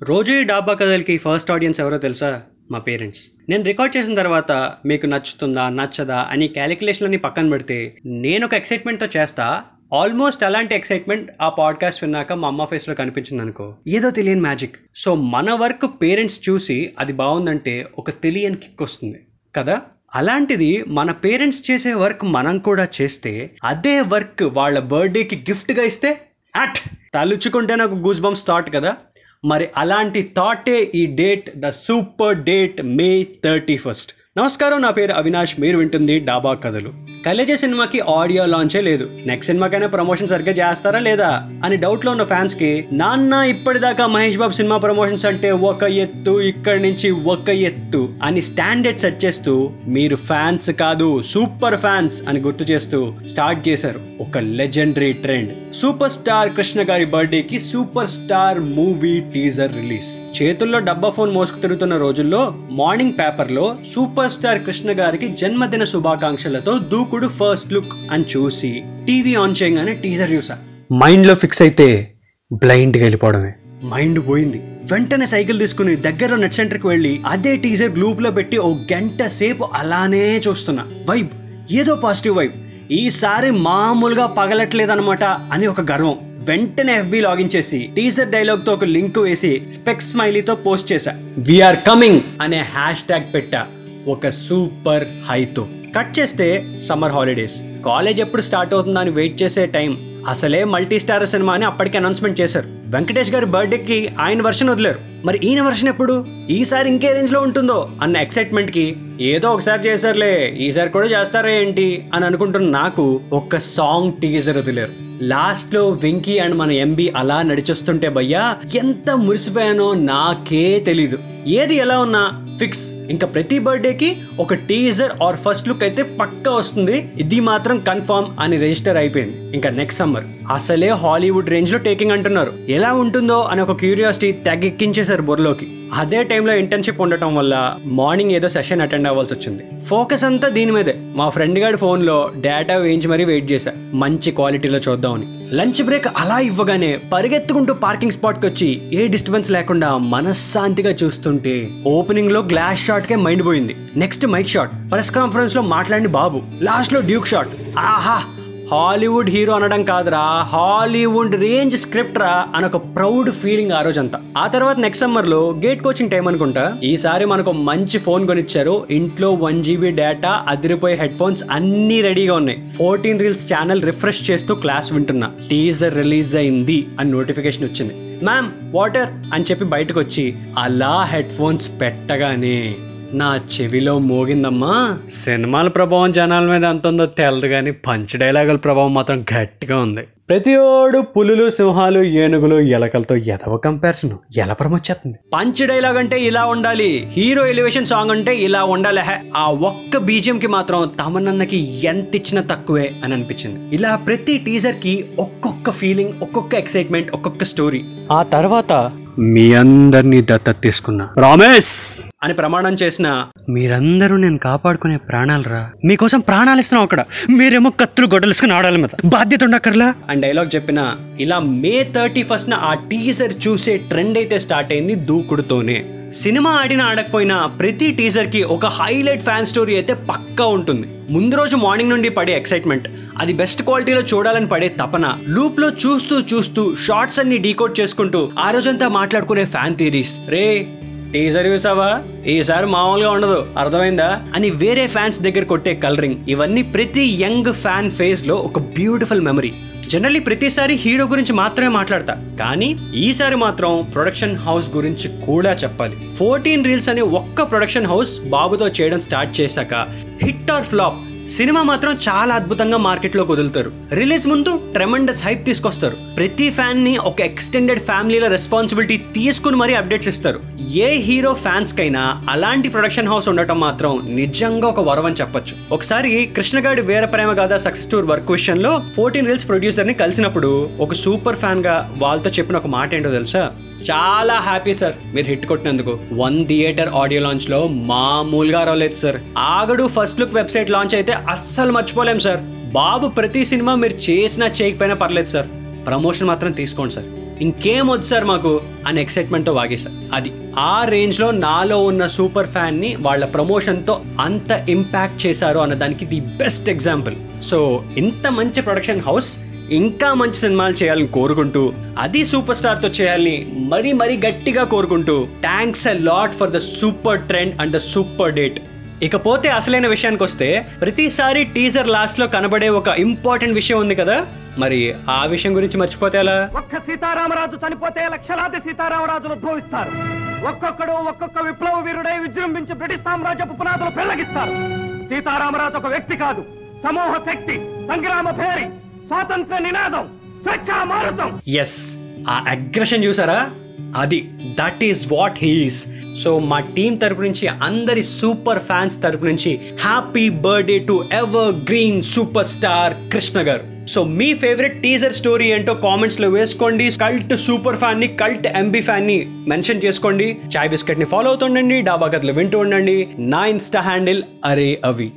రోజు డాబా కథలకి first audience ఎవరో తెలుసా? మా పేరెంట్స్. నేను రికార్డ్ చేసిన తర్వాత మీకు నచ్చుతుందా నచ్చదా అని క్యాలిక్యులేషన్లని పక్కన పెడితే నేను ఒక ఎక్సైట్మెంట్తో చేస్తా. ఆల్మోస్ట్ అలాంటి ఎక్సైట్మెంట్ ఆ పాడ్కాస్ట్ విన్నాక మా అమ్మ ఫేస్లో కనిపించింది అనుకో ఏదో తెలియని మ్యాజిక్. సో మన వర్క్ పేరెంట్స్ చూసి అది బాగుందంటే ఒక తెలియని కిక్ వస్తుంది. కదా? అలాంటిది మన పేరెంట్స్ చేసే వర్క్ మనం కూడా చేస్తే అదే వర్క్ వాళ్ళ బర్త్డేకి గిఫ్ట్గా ఇస్తే అట్! తలుచుకుంటే నాకు గూస్ బంప్స్ థాట్ కదా? మరి అలాంటి థాటే ఈ date the super date May thirty first నమస్కారం నా పేరు అవినాష్. మీరు వింటుంది డాబా కథలు. కలేజే సినిమాకి ఆడియో లాంచే లేదు. నెక్స్ట్ సినిమాకైనా ప్రమోషన్ సరిగ్గా చేస్తారా లేదా అని డౌట్లో ఉన్న ఫ్యాన్స్కి నాన్న ఇప్పటిదాకా మహేష్ బాబు సినిమా ప్రమోషన్స్ అంటే ఒక ఎత్తు ఇక్కడి నుంచి ఒక ఎత్తు అని స్టాండర్డ్ సెట్ చేస్తూ మీరు ఫ్యాన్స్ కాదు సూపర్ ఫ్యాన్స్ అని గుర్తు చేస్తూ స్టార్ట్ చేశారు ఒక legendary trend super star Krishna గారి బర్త్డేకి super star movie teaser release. చేతుల్లో డబ్బా ఫోన్ మోసుకు తిరుగుతున్న రోజుల్లో మార్నింగ్ పేపర్లో సూపర్ స్టార్ కృష్ణ గారికి జన్మదిన శుభాకాంక్షలతో దూకుడు ఫస్ట్ లుక్ అని చూసి టీవీ ఆన్ చేయగానే టీజర్ చూసా. మైండ్లో ఫిక్స్ అయితే బ్లైండ్గా వెళ్ళిపోవడమే. మైండ్ పోయింది. వెంటనే సైకిల్ తీసుకుని దగ్గర నెట్ సెంటర్కి వెళ్ళి అదే టీజర్ గ్లూప్లో పెట్టి ఓ గంట సేపు అలానే చూస్తున్నా. వైబ్. ఏదో పాజిటివ్ వైబ్. ఈసారి మామూలుగా పగలట్లేదనమాట అని ఒక గర్వం. వెంటనే ఎఫ్బి లాగిన్ చేసి టీజర్ డైలాగ్తో ఒక లింక్ వేసి స్పెక్ స్మైలీతో పోస్ట్ చేశా. వీఆర్ కమింగ్ అనే హ్యాష్ ట్యాగ్ పెట్టా. ఒక సూపర్ హైతో. కట్ చేస్తే సమ్మర్ హాలిడేస్ కాలేజ్ ఎప్పుడు స్టార్ట్ అవుతుందా అని వెయిట్ చేసే టైం. అసలే మల్టీ స్టార్ సినిమా అని అప్పటికి అనౌన్స్మెంట్ చేశారు. వెంకటేష్ గారి బర్త్డేకి ఆయన వర్షన్ వదిలేరు. మరి ఈయన వర్షన్ ఎప్పుడు? ఈసారి ఇంకే రేంజ్లో ఉంటుందో అన్న ఎక్సైట్మెంట్కి ఏదో ఒకసారి చేశారులే ఈసారి కూడా చేస్తారా ఏంటి అని అనుకుంటున్న నాకు ఒక్క సాంగ్ టీజర్ వదిలేరు. లాస్ట్లో వెంకీ అండ్ మన ఎంబీ అలా నడిచొస్తుంటే భయ్యా ఎంత మురిసిపోయానో నాకే తెలీదు. ఏది ఎలా ఉన్నా ఫిక్స్. ఇంకా ప్రతి బర్త్డేకి ఒక టీజర్ ఆర్ ఫస్ట్ లుక్ అయితే పక్కా వస్తుంది. ఇది మాత్రం కన్ఫర్మ్ అని రిజిస్టర్ అయిపోయింది. ఇంకా నెక్స్ట్ సమ్మర్ అసలే హాలీవుడ్ రేంజ్లో టేకింగ్ అంటున్నారు. ఎలా ఉంటుందో అని ఒక క్యూరియాసిటీ తెగెక్కించేశారు బుర్రలోకి. అదే టైంలో ఇంటర్న్షిప్ ఉండటం వల్ల మార్నింగ్ ఏదో సెషన్ అటెండ్ అవ్వాల్సి వచ్చింది. ఫోకస్ అంతా దీని మీదే. మా ఫ్రెండ్ గారి ఫోన్లో డేటా వేయించి మరీ వెయిట్ చేశా. మంచి క్వాలిటీలో చూద్దామని. లంచ్ బ్రేక్ అలా ఇవ్వగానే పరిగెత్తుకుంటూ పార్కింగ్ స్పాట్కి వచ్చి ఏ డిస్టర్బెన్స్ లేకుండా మనశ్శాంతిగా చూస్తుంటే ఓపెనింగ్లో గ్లాస్ షాట్ కే మైండ్ పోయింది. Next mike shot. ప్రెస్ కాన్ఫరెన్స్లో మాట్లాడిన బాబు. లాస్ట్లో డ్యూక్ షాట్. ఆహా! హాలీవుడ్ హీరో అనడం కాదురా హాలీవుడ్ రేంజ్ స్క్రిప్ట్ రా అని ఒక ప్రౌడ్ ఫీలింగ్ ఆ రోజంతా. ఆ తర్వాత నెక్స్ట్ సమ్మర్లో గేట్ కోచింగ్ టైం అనుకుంటా? ఈసారి మనకు మంచి ఫోన్ కొనిచ్చారు. ఇంట్లో వన్ జీబీ డేటా అదిరిపోయే హెడ్ ఫోన్స్ అన్ని రెడీగా ఉన్నాయి. ఫోర్టీన్ రీల్స్ ఛానల్ రిఫ్రెష్ చేస్తూ క్లాస్ వింటున్నా. టీజర్ రిలీజ్ అయింది అని నోటిఫికేషన్ వచ్చింది. మ్యామ్ వాటర్ అని చెప్పి బయటకు వచ్చి అలా హెడ్ ఫోన్స్ పెట్టగానే నా చెవిలో మోగిందమ్మా. సినిమాల ప్రభావం జనాల మీద ఎంత ఉందో తెలదు కానీ పంచ్ డైలాగుల ప్రభావం మాత్రం గట్టిగా ఉంది. ప్రతి ఓడు పులులు సింహాలు ఏనుగులు ఎలకలతో ఎదవ కంపారిజన్ ఎలా ప్రమొచ్చేస్తుంది? పంచ్ డైలాగ్ అంటే ఇలా ఉండాలి. హీరో ఎలివేషన్ సాంగ్ అంటే ఇలా ఉండాలి. ఆ ఒక్క బీజియం కి మాత్రం తమనన్నకి ఎంత ఇచ్చినా తక్కువే అని అనిపించింది. ఇలా ప్రతి టీజర్కి ఒక్కొక్క ఫీలింగ్ ఒక్కొక్క ఎక్సైట్మెంట్ ఒక్కొక్క స్టోరీ ఆ తర్వాత మీ అందరినీ దత్తత తీసుకున్నా. రామేష్ అని ప్రమాణం చేసిన మీరందరూ నేను కాపాడుకునే ప్రాణాలరా? మీకోసం ప్రాణాలు ఇస్తున్నాం అక్కడ. మీరేమో కత్తులు గొడ్డలుసుకుని ఆడాలి మీద. బాధ్యత ఉండక్కర్లా అని డైలాగ్ చెప్పిన ఇలా మే థర్టీ ఫస్ట్ ఆ టీజర్ చూసే ట్రెండ్ అయితే స్టార్ట్ అయింది దూకుడుతోనే. సినిమా ఆడినా ఆడకపోయినా ప్రతి టీజర్కి ఒక హైలైట్ ఫ్యాన్ స్టోరీ అయితే పక్కా ఉంటుంది. ముందు రోజు మార్నింగ్ నుండి పడే ఎక్సైట్మెంట్ అది బెస్ట్ క్వాలిటీలో చూడాలని పడే తపన లూప్లో చూస్తూ చూస్తూ షార్ట్స్ అన్ని డీకోడ్ చేసుకుంటూ ఆ రోజంతా మాట్లాడుకునే ఫ్యాన్ థీరీస్ రే టీజర్ చూసావా? ఈసారి మామూలుగా ఉండదు. అర్థమైందా? అని వేరే ఫ్యాన్స్ దగ్గర కొట్టే కలరింగ్. ఇవన్నీ ప్రతి యంగ్ ఫ్యాన్ ఫేజ్లో ఒక బ్యూటిఫుల్ మెమరీ. జనరల్లీ ప్రతిసారి హీరో గురించి మాత్రమే మాట్లాడతా. కానీ ఈసారి మాత్రం ప్రొడక్షన్ హౌస్ గురించి కూడా చెప్పాలి. ఫోర్టీన్ రీల్స్ అనే ఒక్క ప్రొడక్షన్ హౌస్ బాబుతో చేయడం స్టార్ట్ చేశాక హిట్ ఆర్ ఫ్లాప్ సినిమా మాత్రం చాలా అద్భుతంగా మార్కెట్లోకి వదులుతారు. రిలీజ్ ముందు ట్రెమండస్ హైప్ తీసుకొస్తారు. ప్రతి ఫ్యాన్ని ఒక ఎక్స్టెండెడ్ ఫ్యామిలీల రెస్పాన్సిబిలిటీ తీసుకుని మరీ అప్డేట్స్ ఇస్తారు. ఏ హీరో ఫ్యాన్స్ కైనా అలాంటి ప్రొడక్షన్ హౌస్ ఉండటం మాత్రం నిజంగా ఒక వరం అని చెప్పొచ్చు. ఒకసారి కృష్ణగాడి Veera Prema Gaadha success tour work విషయంలో ఫోర్టీన్ రీల్స్ ప్రొడ్యూసర్ని కలిసినప్పుడు ఒక సూపర్ ఫ్యాన్గా వాళ్ళతో చెప్పిన ఒక మాట ఏంటో తెలుసా? చాలా హ్యాపీ సార్ మీరు హిట్ కొట్టినందుకు. వన్ థియేటర్ ఆడియో లాంచ్లో మామూలుగా రాలేదు sir Aagadu first look website launch అయితే అస్సలు మర్చిపోలేం సార్ బాబు ప్రతి సినిమా మీరు చేసినా చేయకపోయినా పర్లేదు సార్ ప్రమోషన్ మాత్రం తీసుకోండి సార్ ఇంకేం వద్దు సార్ మాకు అని ఎక్సైట్మెంట్తో వాగేశారు అది ఆ రేంజ్లో నాలో ఉన్న సూపర్ ఫ్యాన్ని వాళ్ళ ప్రమోషన్తో అంత ఇంపాక్ట్ చేశారు అన్న దానికి ది బెస్ట్ ఎగ్జాంపుల్ సో ఇంత మంచి ప్రొడక్షన్ హౌస్ ఇంకా మంచి సినిమాలు చేయాలని కోరుకుంటూ అది సూపర్ స్టార్తో చేయాలని మరీ మరీ గట్టిగా కోరుకుంటూ thanks a lot for the super trend and the super date ఇకపోతే అసలైన విషయానికి వస్తే ప్రతిసారి టీజర్ లాస్ట్లో కనబడే ఒక ఇంపార్టెంట్ విషయం ఉంది కదా? మరి ఆ విషయం గురించి మర్చిపోతే ఎలా? ఒక్క సీతారామరాజు చనిపోతే లక్షలాది సీతారామరాజులు ఉద్భవిస్తారు ఒక్కొక్కడు ఒక్కొక్క విప్లవ వీరుడై విజృంభించి బ్రిటిష్ సామ్రాజ్యపు పునాదులు పెళ్ళగిస్తారు. సీతారామరాజు ఒక వ్యక్తి కాదు సమూహ శక్తి సంగ్రామ భేరి. స్వాతంత్ర నినాదం స్వచ్ఛ మారుతం. ఎస్ ఆ అగ్రెషన్ చూసారా? అది that is what he's so మా టీం తరపు నుంచి అందరి సూపర్ ఫ్యాన్స్ తరపు నుంచి happy birthday to evergreen superstar Krishna garu so me favourite teaser story ఏంటో కామెంట్స్లో వేసుకోండి. కల్ట్ సూపర్ ఫ్యాన్ని కల్ట్ ఎంబీ ఫ్యాన్ని మెన్షన్ చేసుకోండి. చాయ్ బిస్కెట్ని ఫాలో అవుతుండండి. డాబా కథలు వింటూ ఉండండి. నా ఇన్స్టా హ్యాండిల్ అరే అవి